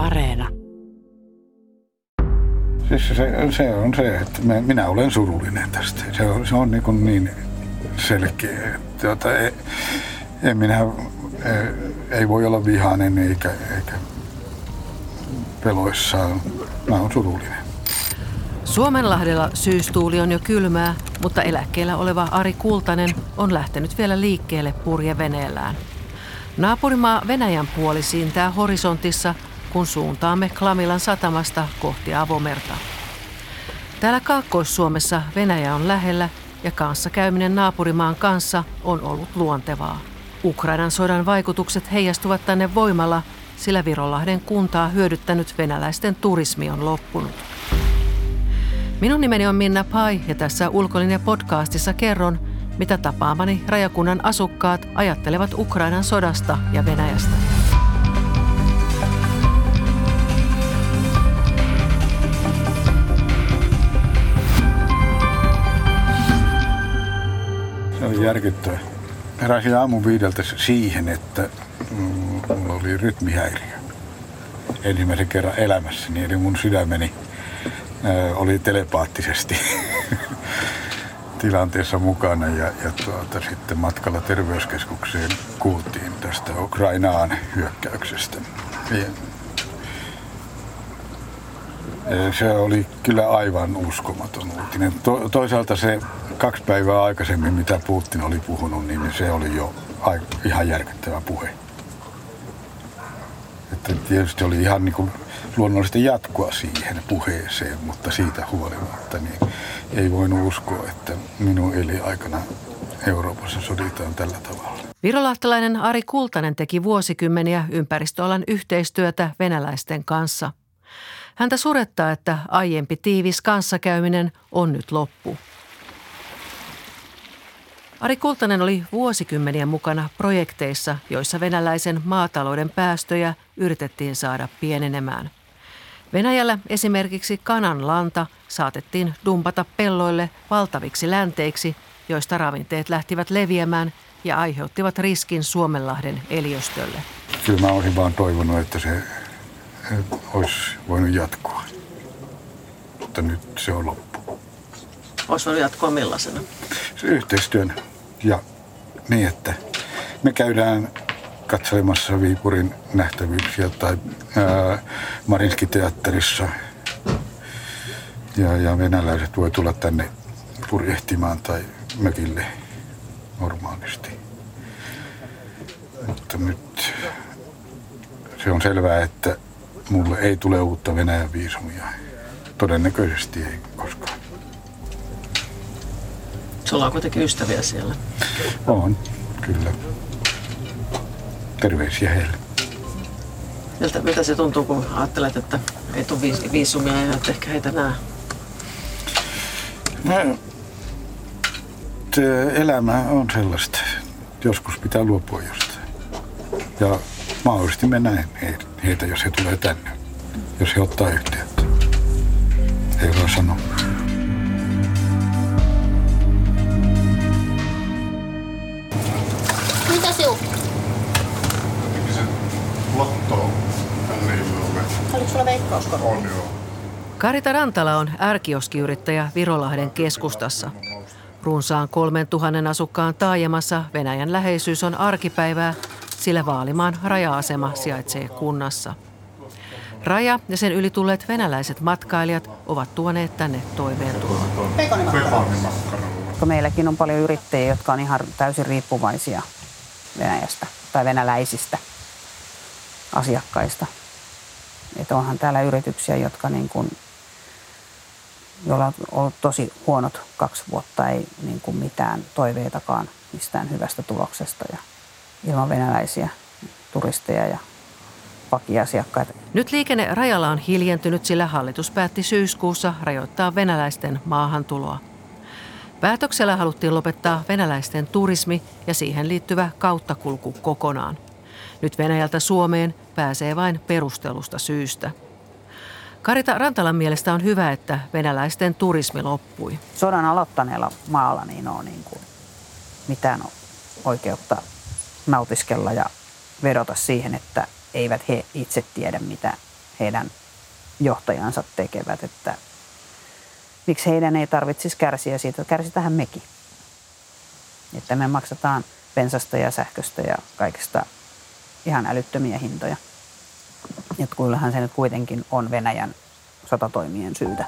Areena. Siis se, se on se, että minä olen surullinen tästä. Se on, se on niin, niin selkeä. Tuota, ei, ei minä, ei, ei voi olla vihainen eikä, eikä peloissaan. Mä olen surullinen. Suomenlahdella syystuuli on jo kylmää, mutta eläkkeellä oleva Ari Kultanen on lähtenyt vielä liikkeelle purjeveneellään. Naapurimaa Venäjän puoli siintää horisontissa, kun suuntaamme Klamilan satamasta kohti avomerta. Täällä Kaakkois-Suomessa Venäjä on lähellä ja kanssakäyminen naapurimaan kanssa on ollut luontevaa. Ukrainan sodan vaikutukset heijastuvat tänne voimalla, sillä Virolahden kuntaa hyödyttänyt venäläisten turismi on loppunut. Minun nimeni on Minna Pai ja tässä Ulkolinja podcastissa kerron, mitä tapaamani rajakunnan asukkaat ajattelevat Ukrainan sodasta ja Venäjästä. Järkyttävä. Heräsin aamun viideltä siihen, että mulla oli rytmihäiriö. Ensimmäisen kerran elämässäni, eli mun sydämeni oli telepaattisesti tilanteessa mukana ja, ja tuota, sitten matkalla terveyskeskukseen kuultiin tästä Ukrainaan hyökkäyksestä. Ja, se oli kyllä aivan uskomaton uutinen. To, toisaalta se kaksi päivää aikaisemmin, mitä Putin oli puhunut, niin se oli jo ihan järkyttävä puhe. Että tietysti oli ihan niin kuin luonnollisesti jatkoa siihen puheeseen, mutta siitä huolimatta niin ei voinut uskoa, että minun eli aikana Euroopassa soditaan tällä tavalla. Virolahtelainen Ari Kultanen teki vuosikymmeniä ympäristöalan yhteistyötä venäläisten kanssa. Häntä surettaa, että aiempi tiivis kanssakäyminen on nyt loppu. Ari Kultanen oli vuosikymmeniä mukana projekteissa, joissa venäläisen maatalouden päästöjä yritettiin saada pienenemään – Venäjällä esimerkiksi kanan lanta saatettiin dumpata pelloille valtaviksi länteiksi, joista ravinteet lähtivät leviämään ja aiheuttivat riskin Suomenlahden eliöstölle. Kyllä mä olisin vaan toivonut, että se olisi voinut jatkua. Mutta nyt se on loppu. Olisi voinut jatkoa millaisena? Yhteistyön ja niin, että me käydään katselemassa Viipurin nähtävyyksiä tai Marinski-teatterissa. Ja, ja venäläiset voi tulla tänne purjehtimaan tai mökille normaalisti. Mutta nyt se on selvää, että mulle ei tule uutta Venäjän viisumia. Todennäköisesti ei koskaan. Sulla on kuitenkin ystäviä siellä. On, kyllä terveisiä heille. Miltä, miltä se tuntuu, kun ajattelet, että ei tule viisumia ja että ehkä heitä näe? No, elämä on sellaista. Joskus pitää luopua jostain. Ja mahdollisesti mä näen heitä, jos he tulee tänne. Jos he ottaa yhteyttä. Ei voi sanoa. Veikkauskortti? On joo. Karita Rantala on ärkioskiyrittäjä Virolahden keskustassa. Runsaan 3000 asukkaan taajamassa Venäjän läheisyys on arkipäivää, sillä Vaalimaan raja-asema sijaitsee kunnassa. Raja ja sen yli tulleet venäläiset matkailijat ovat tuoneet tänne toimeentuloa. Meilläkin on paljon yrittäjiä, jotka on ihan täysin riippuvaisia Venäjästä tai venäläisistä asiakkaista. Että onhan täällä yrityksiä, jotka niin kuin, joilla on ollut tosi huonot kaksi vuotta, ei niin kuin mitään toiveitakaan mistään hyvästä tuloksesta ja ilman venäläisiä turisteja ja vakiasiakkaita. Nyt liikenne rajalla on hiljentynyt, sillä hallitus päätti syyskuussa rajoittaa venäläisten maahantuloa. Päätöksellä haluttiin lopettaa venäläisten turismi ja siihen liittyvä kauttakulku kokonaan. Nyt Venäjältä Suomeen pääsee vain perustelusta syystä. Karita Rantalan mielestä on hyvä, että venäläisten turismi loppui. Sodan aloittaneella maalla niin on niin kuin mitään oikeutta nautiskella ja vedota siihen, että eivät he itse tiedä, mitä heidän johtajansa tekevät, että miksi heidän ei tarvitsisi kärsiä siitä, kärsitään mekin. Että me maksataan bensasta ja sähköstä ja kaikista ihan älyttömiä hintoja. Että kyllähän se nyt kuitenkin on Venäjän sotatoimien syytä.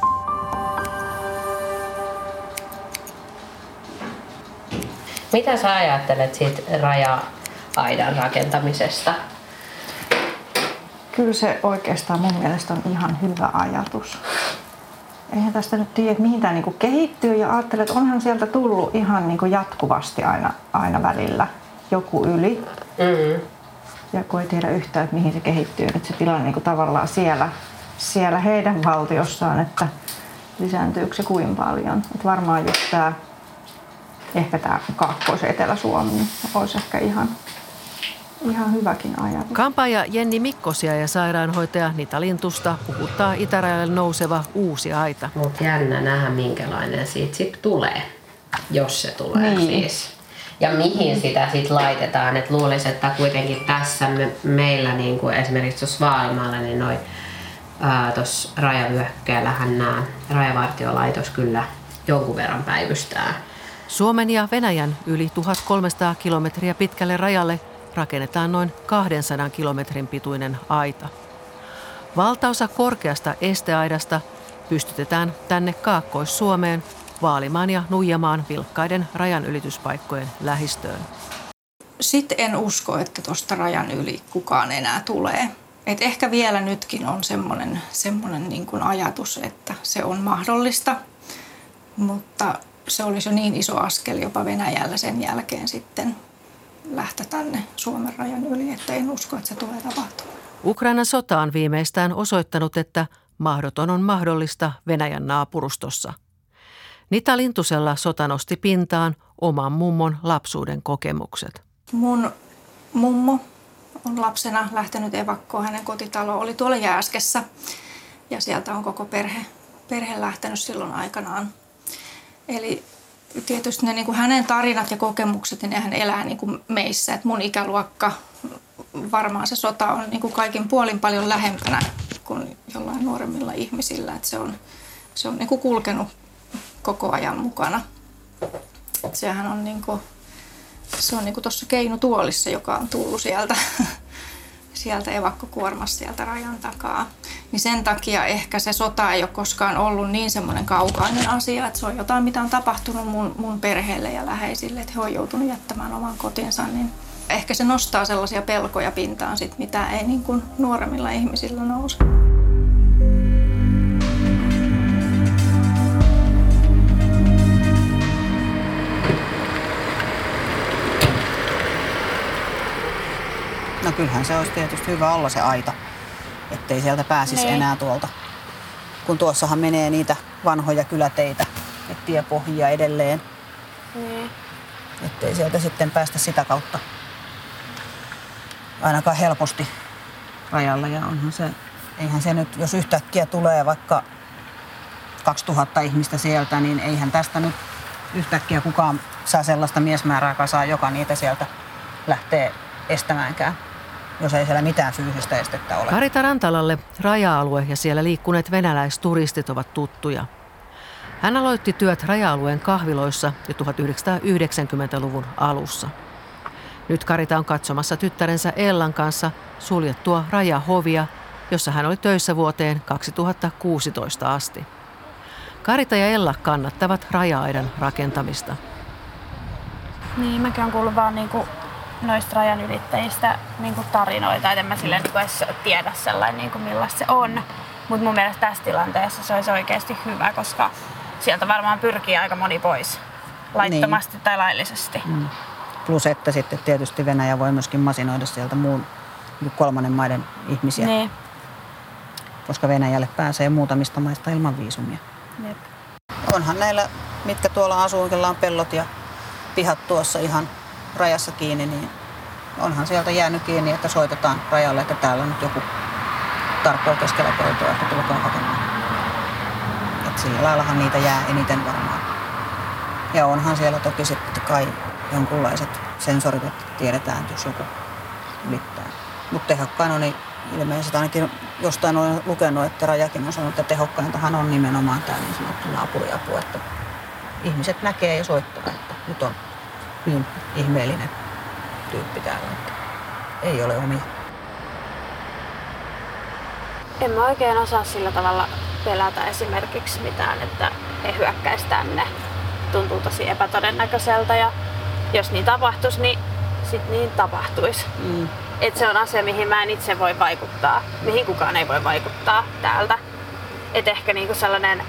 Mitä sä ajattelet siitä raja-aidan rakentamisesta? Kyllä se oikeastaan mun mielestä on ihan hyvä ajatus. Eihän tästä nyt tiedä, mihin tämä niinku kehittyy ja ajattelen, että onhan sieltä tullut ihan niinku jatkuvasti aina, aina välillä joku yli. Mm-hmm. Ja kun ei tiedä yhtään, että mihin se kehittyy, että se tilanne niinku tavallaan siellä, siellä heidän valtiossaan, että lisääntyykö se kuin paljon. Että varmaan just tämä, ehkä tämä Kaakkois-Etelä-Suomi niin olisi ehkä ihan, ihan hyväkin ajatus. Kampaaja Jenni Mikkosia ja sairaanhoitaja Nita Lintusta puhuttaa itärajalle nouseva uusi aita. Mutta jännä nähdä, minkälainen siitä sitten tulee, jos se tulee Niin. siis. Ja mihin sitä sitten laitetaan. Et luulisin, että kuitenkin tässä me, meillä niin kuin esimerkiksi tuossa Vaalimaalla, niin noin tuossa rajavyöhykkeellähän nämä rajavartiolaitos kyllä jonkun verran päivystää. Suomen ja Venäjän yli 1300 kilometriä pitkälle rajalle rakennetaan noin 200 kilometrin pituinen aita. Valtaosa korkeasta esteaidasta pystytetään tänne Kaakkois-Suomeen Vaalimaan ja Nuijamaan vilkkaiden rajanylityspaikkojen lähistöön. Sitten en usko, että tuosta rajan yli kukaan enää tulee. Et ehkä vielä nytkin on semmoinen, semmoinen niin kuin ajatus, että se on mahdollista, mutta se olisi jo niin iso askel jopa Venäjällä sen jälkeen sitten lähteä tänne Suomen rajan yli, että en usko, että se tulee tapahtumaan. Ukrainan sota on viimeistään osoittanut, että mahdoton on mahdollista Venäjän naapurustossa. Nita Lintusella sota nosti pintaan oman mummon lapsuuden kokemukset. Mun mummo on lapsena lähtenyt evakkoon. Hänen kotitalo oli tuolla Jääskessä ja sieltä on koko perhe, perhe lähtenyt silloin aikanaan. Eli tietysti ne, niin kuin hänen tarinat ja kokemukset, niin nehän elää niin kuin meissä. Et mun ikäluokka, varmaan se sota on niin kuin kaikin puolin paljon lähempänä kuin jollain nuoremmilla ihmisillä. Et se on, se on niin kuin kulkenut koko ajan mukana. Et sehän on niin kuin, se on niin kuin tuossa keinutuolissa, joka on tullut sieltä, sieltä evakkokuormasta sieltä rajan takaa. Niin sen takia ehkä se sota ei ole koskaan ollut niin semmoinen kaukainen asia, että se on jotain, mitä on tapahtunut mun, mun perheelle ja läheisille, että he on joutunut jättämään oman kotinsa, niin ehkä se nostaa sellaisia pelkoja pintaan, sit, mitä ei niin kuin nuoremmilla ihmisillä nouse. Kyllähän se olisi tietysti hyvä olla se aita, ettei sieltä pääsisi Niin. enää tuolta. Kun tuossahan menee niitä vanhoja kyläteitä, että tiepohjia edelleen. Niin. Ettei sieltä sitten päästä sitä kautta ainakaan helposti rajalle. Ja onhan se, eihän se nyt, jos yhtäkkiä tulee vaikka 2000 ihmistä sieltä, niin eihän tästä nyt yhtäkkiä kukaan saa sellaista miesmäärää kasaan, joka niitä sieltä lähtee estämäänkään, jos ei siellä mitään fyysistä estettä ole. Karita Rantalalle raja-alue ja siellä liikkuneet venäläisturistit ovat tuttuja. Hän aloitti työt raja-alueen kahviloissa jo 1990-luvun alussa. Nyt Karita on katsomassa tyttärensä Ellan kanssa suljettua rajahovia, jossa hän oli töissä vuoteen 2016 asti. Karita ja Ella kannattavat raja-aidan rakentamista. Niin, mäkin olen kuullut vaan niinku noista rajan ylittäjistä niinku tarinoita, et en mä silleen niinku edes tiedä sellainen niinku millaista se on. Mutta mun mielestä tässä tilanteessa se olisi oikeasti hyvä, koska sieltä varmaan pyrkii aika moni pois laittomasti tai laillisesti. Mm. Plus että sitten tietysti Venäjä voi myöskin masinoida sieltä muun niin kolmannen maiden ihmisiä, Niin. koska Venäjälle pääsee muutamista maista ilman viisumia. Jep. Onhan näillä, mitkä tuolla asuu, on pellot ja pihat tuossa ihan rajassa kiinni, niin onhan sieltä jäänyt kiinni, että soitetaan rajalle, että täällä nyt joku tarppoo keskellä peltoa, että tulkaa hakemaan. Et sillä laillahan niitä jää eniten varmaan. Ja onhan siellä toki sitten kai jonkunlaiset sensorit, että tiedetään, että jos joku ylittää. Mutta tehokkain on niin ilmeisesti ainakin jostain olen lukenut, että Rajakin on sanonut, että tehokkaintahan on nimenomaan tämä niin sanottu naapuriapu, että ihmiset näkee ja soittaa, että nyt on niin ihmeellinen tyyppi täällä, ei ole omia. En mä oikein osaa sillä tavalla pelätä esimerkiksi mitään, että he hyökkäisi tänne. Tuntuu tosi epätodennäköiseltä ja jos niin tapahtuisi, niin sit niin tapahtuisi. Mm. Et se on asia, mihin mä en itse voi vaikuttaa, mihin kukaan ei voi vaikuttaa täältä. Et ehkä niinku sellainen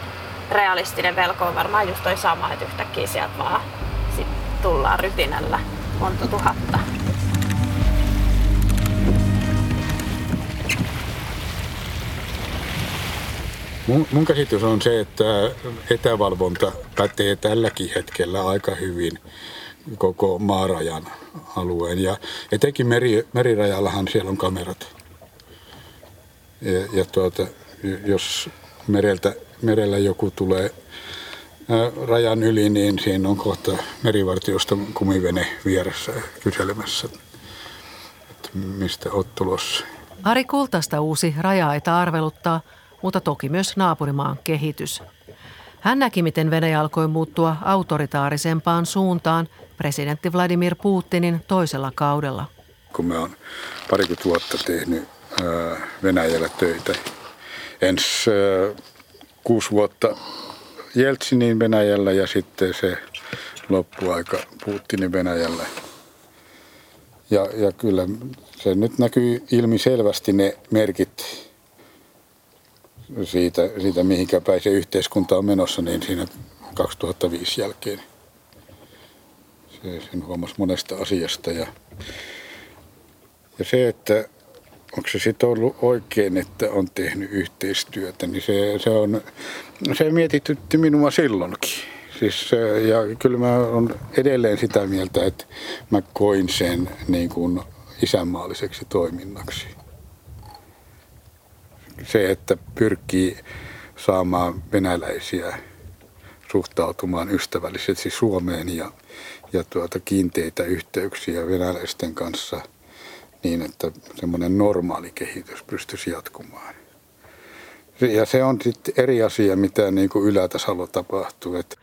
realistinen velko on varmaan just toi sama, että yhtäkkiä sieltä vaan tullaan rytinällä monta tuhatta. Mun, mun käsitys on se, että etävalvonta pätee tälläkin hetkellä aika hyvin koko maarajan alueen. Ja etenkin meri, merirajallahan siellä on kamerat. Ja, ja tuota, jos mereltä, merellä joku tulee rajan yli, niin siinä on kohta merivartiosta kumivene vieressä kyselemässä, että mistä olet tulossa. Ari Kultasta uusi raja-aita arveluttaa, mutta toki myös naapurimaan kehitys. Hän näki, miten Venäjä alkoi muuttua autoritaarisempaan suuntaan presidentti Vladimir Putinin toisella kaudella. Kun mä oon parikymmentä vuotta tehnyt Venäjällä töitä, ens kuusi vuotta Jeltsinin Venäjällä ja sitten se loppuaika Putinin Venäjällä. Ja, ja kyllä se nyt näkyy ilmi selvästi ne merkit siitä, siitä mihinkä päin se yhteiskunta on menossa, niin siinä 2005 jälkeen. Se, sen huomasi monesta asiasta. Ja, ja se, että onko se sitten ollut oikein, että on tehnyt yhteistyötä, niin se, se, on, se mietitytti minua silloinkin. Siis, ja kyllä mä olen edelleen sitä mieltä, että mä koin sen niin kuin isänmaalliseksi toiminnaksi. Se, että pyrkii saamaan venäläisiä suhtautumaan ystävällisesti Suomeen ja, ja tuota, kiinteitä yhteyksiä venäläisten kanssa – niin, että semmoinen normaali kehitys pystyisi jatkumaan. Ja se on sitten eri asia, mitä niin kuin ylätasolla tapahtuu. Että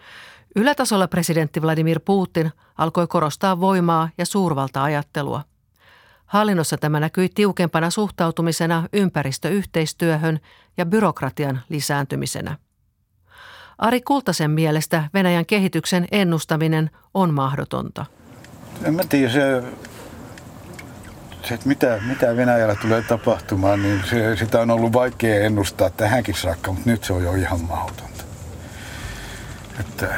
Ylätasolla presidentti Vladimir Putin alkoi korostaa voimaa ja suurvalta-ajattelua. Hallinnossa tämä näkyi tiukempana suhtautumisena ympäristöyhteistyöhön ja byrokratian lisääntymisenä. Ari Kultasen mielestä Venäjän kehityksen ennustaminen on mahdotonta. En mä tiedä, se se, että mitä, mitä Venäjällä tulee tapahtumaan, niin se, sitä on ollut vaikea ennustaa tähänkin saakka, mutta nyt se on jo ihan mahdotonta. Että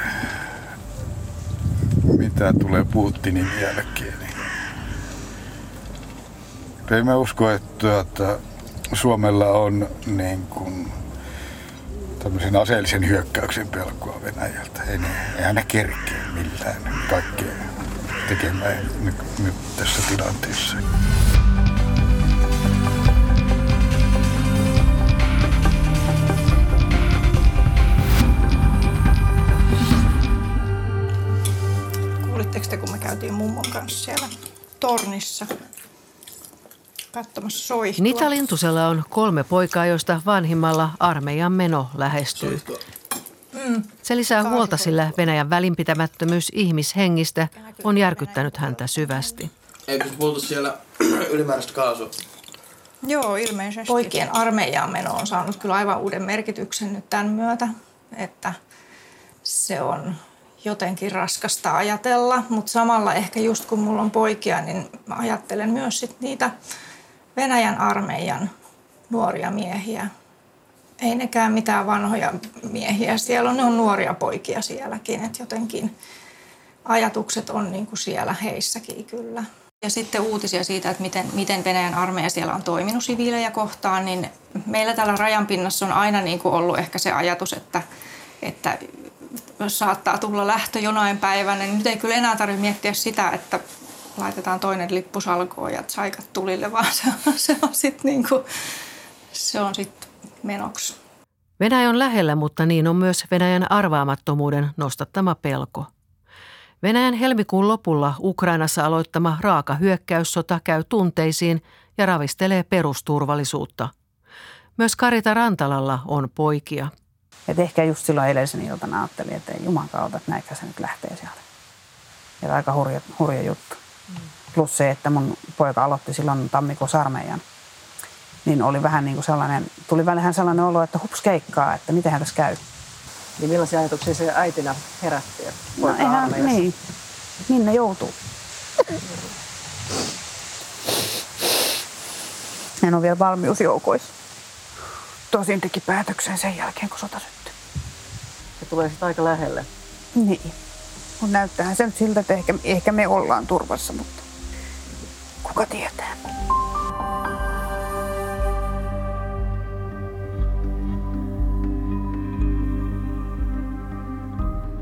mitä tulee Putinin jälkeen. Niin. Ei mä usko, että, että Suomella on niin kuin, tämmöisen aseellisen hyökkäyksen pelkoa Venäjältä. Ei ne, eihän ne kerkeä millään kaikkea tekemään nyt, nyt tässä tilanteessa. Kuulitteko te, kun me käytiin mummon kanssa siellä tornissa katsomassa soihtua? Nita Lintusella on kolme poikaa, joista vanhimmalla armeijan meno lähestyy. Se lisää huolta, sillä Venäjän välinpitämättömyys ihmishengistä on järkyttänyt häntä syvästi. Eikö se puhuta siellä ylimääräistä kaasua? Joo, ilmeisesti. Poikien armeijaan meno on saanut kyllä aivan uuden merkityksen nyt tämän myötä, että se on jotenkin raskasta ajatella, mutta samalla ehkä just kun mulla on poikia, niin mä ajattelen myös sit niitä Venäjän armeijan nuoria miehiä. Ei nekään mitään vanhoja miehiä. Siellä on, ne on nuoria poikia sielläkin, että jotenkin ajatukset on niin kuin siellä heissäkin kyllä. Ja sitten uutisia siitä, että miten, miten Venäjän armeija siellä on toiminut siviilejä kohtaan, niin meillä täällä rajan pinnassa on aina niin kuin ollut ehkä se ajatus, että, että saattaa tulla lähtö jonain päivänä, niin nyt ei kyllä enää tarvitse miettiä sitä, että laitetaan toinen lippu salkoon ja saikat tulille, vaan se on, se on sitten niin kuin, se on sit menoksi. Venäjä on lähellä, mutta niin on myös Venäjän arvaamattomuuden nostattama pelko. Venäjän helmikuun lopulla Ukrainassa aloittama raaka hyökkäyssota käy tunteisiin ja ravistelee perusturvallisuutta. Myös Karita Rantalalla on poikia. Et ehkä just silloin edellisen iltana ajattelin, että juman kautta, että näinkö se nyt lähtee sieltä. Ja aika hurja, hurja juttu. Mm. Plus se, että mun poika aloitti silloin tammikuussa armeijan. Niin oli vähän niin kuin sellainen, tuli vähän sellainen olo, että hups keikkaa, että miten tässä käy. Niin millaisia ajatuksia se äitinä herätti? No eihän, niin. Minne joutuu? En ole vielä valmiusjoukoissa. Tosin teki päätöksen sen jälkeen, kun sota syttyi. Se tulee sitten aika lähelle. Niin. Mutta näyttää se nyt siltä, että ehkä, ehkä me ollaan turvassa, mutta kuka tietää.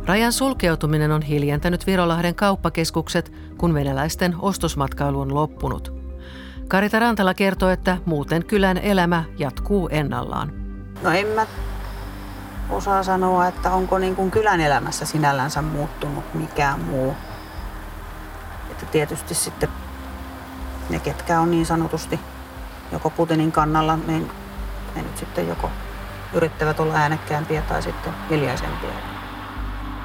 Rajan sulkeutuminen on hiljentänyt Virolahden kauppakeskukset, kun venäläisten ostosmatkailu on loppunut. Karita Rantala kertoo, että muuten kylän elämä jatkuu ennallaan. No en mä osaa sanoa, että onko niin kuin kylän elämässä sinällänsä muuttunut mikään muu. Että tietysti sitten ne, ketkä on niin sanotusti joko Putinin kannalla, niin ne nyt sitten joko yrittävät olla äänekkäämpiä tai sitten hiljaisempia.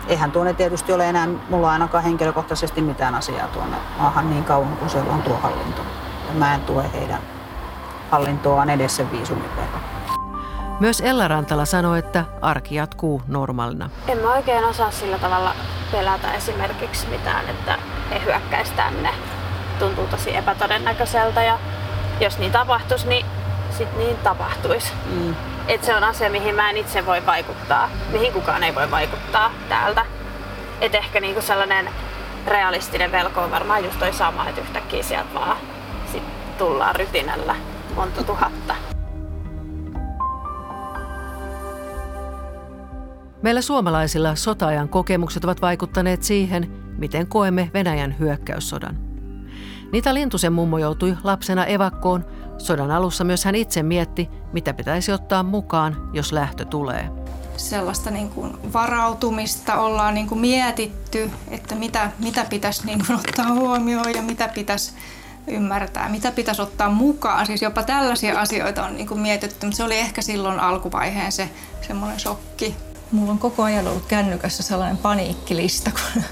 Eihän tuonne tietysti ole enää mulla ainakaan henkilökohtaisesti mitään asiaa tuonne maahan niin kauan kuin siellä on tuo hallinto. Ja mä en tue heidän hallintoaan edes sen viisumin verran. Myös Ella Rantala sanoi, että arki jatkuu normaalina. En mä oikein osaa sillä tavalla pelätä esimerkiksi mitään, että he hyökkäisi tänne. Tuntuu tosi epätodennäköiseltä ja jos niin tapahtuisi, niin sit niin tapahtuisi. Mm. Et se on asia, mihin mä en itse voi vaikuttaa, mihin kukaan ei voi vaikuttaa täältä. Et ehkä niinku sellainen realistinen velko on varmaan just toi sama, että yhtäkkiä sieltä vaan sit tullaan rytinällä monta tuhatta. Meillä suomalaisilla sotaajan kokemukset ovat vaikuttaneet siihen, miten koemme Venäjän hyökkäyssodan. Nita Lintusen mummo joutui lapsena evakkoon. Sodan alussa myös hän itse mietti, mitä pitäisi ottaa mukaan, jos lähtö tulee. Sellaista niin kuin varautumista ollaan niin kuin mietitty, että mitä, mitä pitäisi niin kuin ottaa huomioon ja mitä pitäisi ymmärtää, mitä pitäisi ottaa mukaan. Siis jopa tällaisia asioita on niin kuin mietitty, mutta se oli ehkä silloin alkuvaiheen se semmoinen shokki. Mulla on koko ajan ollut kännykässä sellainen paniikkilista, kun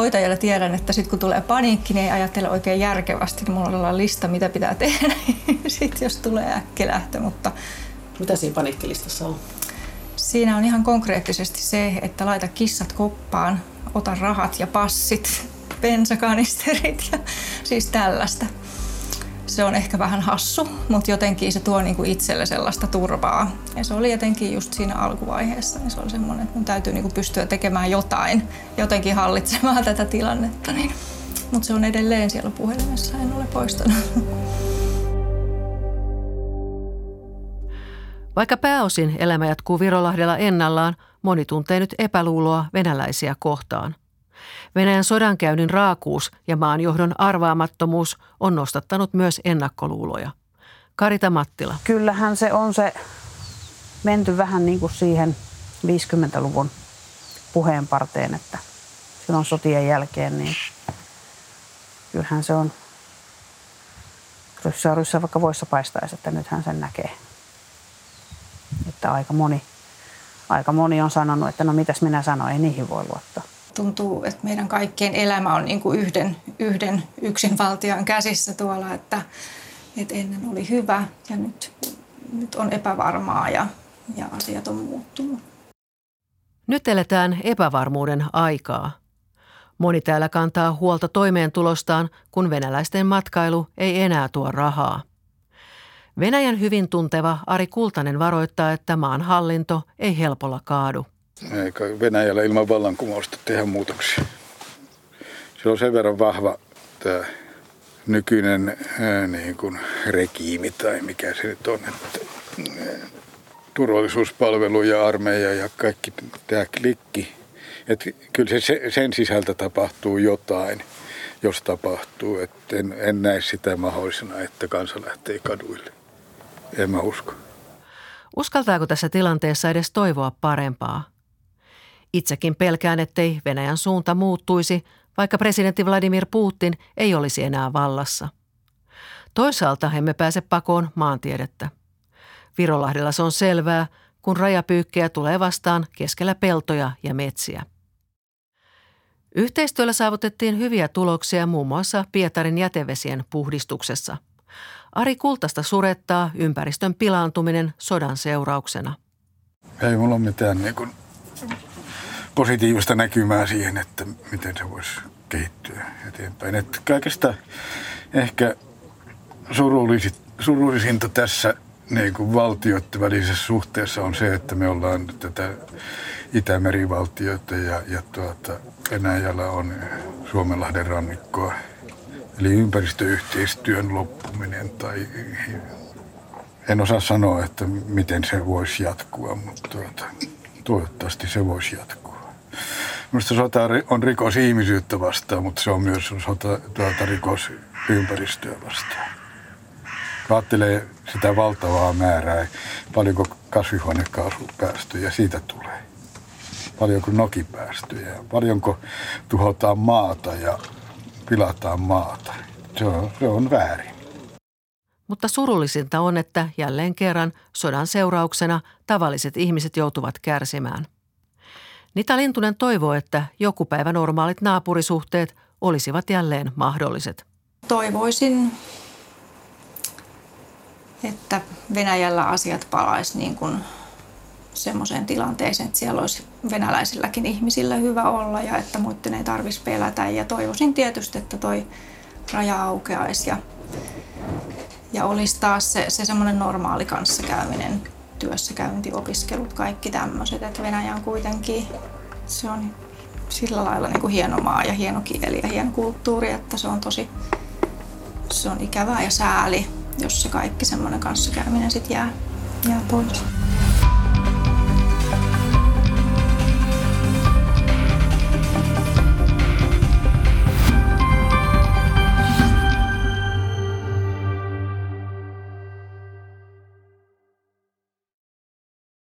hoitajalla tiedän, että sitten kun tulee paniikki, niin ei ajattele oikein järkevästi, niin mulla on lista, mitä pitää tehdä, sitten jos tulee äkkilähtö. Mutta mitä siinä paniikkilistassa on? Siinä on ihan konkreettisesti se, että laita kissat koppaan, ota rahat ja passit, bensakanisterit ja siis tällaista se on ehkä vähän hassu, mutta jotenkin se tuo niinku itselle sellaista turvaa. Ja se oli jotenkin just siinä alkuvaiheessa, niin se oli semmoinen, että mun täytyy niinku pystyä tekemään jotain, jotenkin hallitsemaan tätä tilannetta. Niin. Mutta se on edelleen siellä puhelimessa, en ole poistanut. Vaikka pääosin elämä jatkuu Virolahdella ennallaan, moni tuntee nyt epäluuloa venäläisiä kohtaan. Venäjän sodankäynnin raakuus ja maanjohdon arvaamattomuus on nostattanut myös ennakkoluuloja. Karita Mattila. Kyllähän se on se menty vähän niin kuin siihen 50-luvun puheenparteen, että silloin sotien jälkeen, niin kyllähän se on ryssää vaikka voissa paistaisi, että nythän sen näkee. Että aika moni, aika moni on sanonut, että no mitäs minä sanoin, ei niihin voi luottaa tuntuu, että meidän kaikkien elämä on niin kuin yhden, yhden yksinvaltian käsissä tuolla, että, että ennen oli hyvä ja nyt, nyt on epävarmaa ja, ja asiat on muuttunut. Nyt eletään epävarmuuden aikaa. Moni täällä kantaa huolta toimeentulostaan, kun venäläisten matkailu ei enää tuo rahaa. Venäjän hyvin tunteva Ari Kultanen varoittaa, että maan hallinto ei helpolla kaadu eikä Venäjällä ilman vallankumousta tehdä muutoksia. Se on sen verran vahva tämä nykyinen niin kuin regiimi tai mikä se nyt on, että turvallisuuspalvelu ja armeija ja kaikki tämä klikki. Että kyllä se, sen sisältä tapahtuu jotain, jos tapahtuu. Että en, en näe sitä mahdollisena, että kansa lähtee kaduille. En mä usko. Uskaltaako tässä tilanteessa edes toivoa parempaa? Itsekin pelkään, ettei Venäjän suunta muuttuisi, vaikka presidentti Vladimir Putin ei olisi enää vallassa. Toisaalta emme pääse pakoon maantiedettä. Virolahdella se on selvää, kun rajapyykkejä tulee vastaan keskellä peltoja ja metsiä. Yhteistyöllä saavutettiin hyviä tuloksia muun muassa Pietarin jätevesien puhdistuksessa. Ari Kultasta surettaa ympäristön pilaantuminen sodan seurauksena. Ei mulla mitään niin kuin positiivista näkymää siihen, että miten se voisi kehittyä eteenpäin. Että kaikesta ehkä surullisinta tässä niin kuin valtioiden välisessä suhteessa on se, että me ollaan tätä Itämerivaltioita ja, ja tuota, Venäjällä on Suomenlahden rannikkoa. Eli ympäristöyhteistyön loppuminen tai en osaa sanoa, että miten se voisi jatkua, mutta tuota, toivottavasti se voisi jatkua. Minusta sota on rikos ihmisyyttä vastaan, mutta se on myös sota, tuota, rikos ympäristöä vastaan. Ajattelee sitä valtavaa määrää, paljonko kasvihuonekaasupäästöjä siitä tulee. Paljonko nokipäästöjä, paljonko tuhotaan maata ja pilataan maata. Se on, se on väärin. Mutta surullisinta on, että jälleen kerran sodan seurauksena tavalliset ihmiset joutuvat kärsimään. Nita Lintunen toivoo, että joku päivä normaalit naapurisuhteet olisivat jälleen mahdolliset. Toivoisin, että Venäjällä asiat palaisi niin kuin semmoiseen tilanteeseen, että siellä olisi venäläisilläkin ihmisillä hyvä olla ja että muiden ei tarvitsisi pelätä. Ja toivoisin tietysti, että toi raja aukeaisi ja, ja olisi taas se, se semmoinen normaali kanssakäyminen, työssäkäynti, opiskelut, kaikki tämmöiset. Että Venäjä on kuitenkin, se on sillä lailla niin kuin hieno maa ja hieno kieli ja hieno kulttuuri, että se on tosi se on ikävää ja sääli, jos se kaikki semmoinen kanssakäyminen sitten jää, jää pois.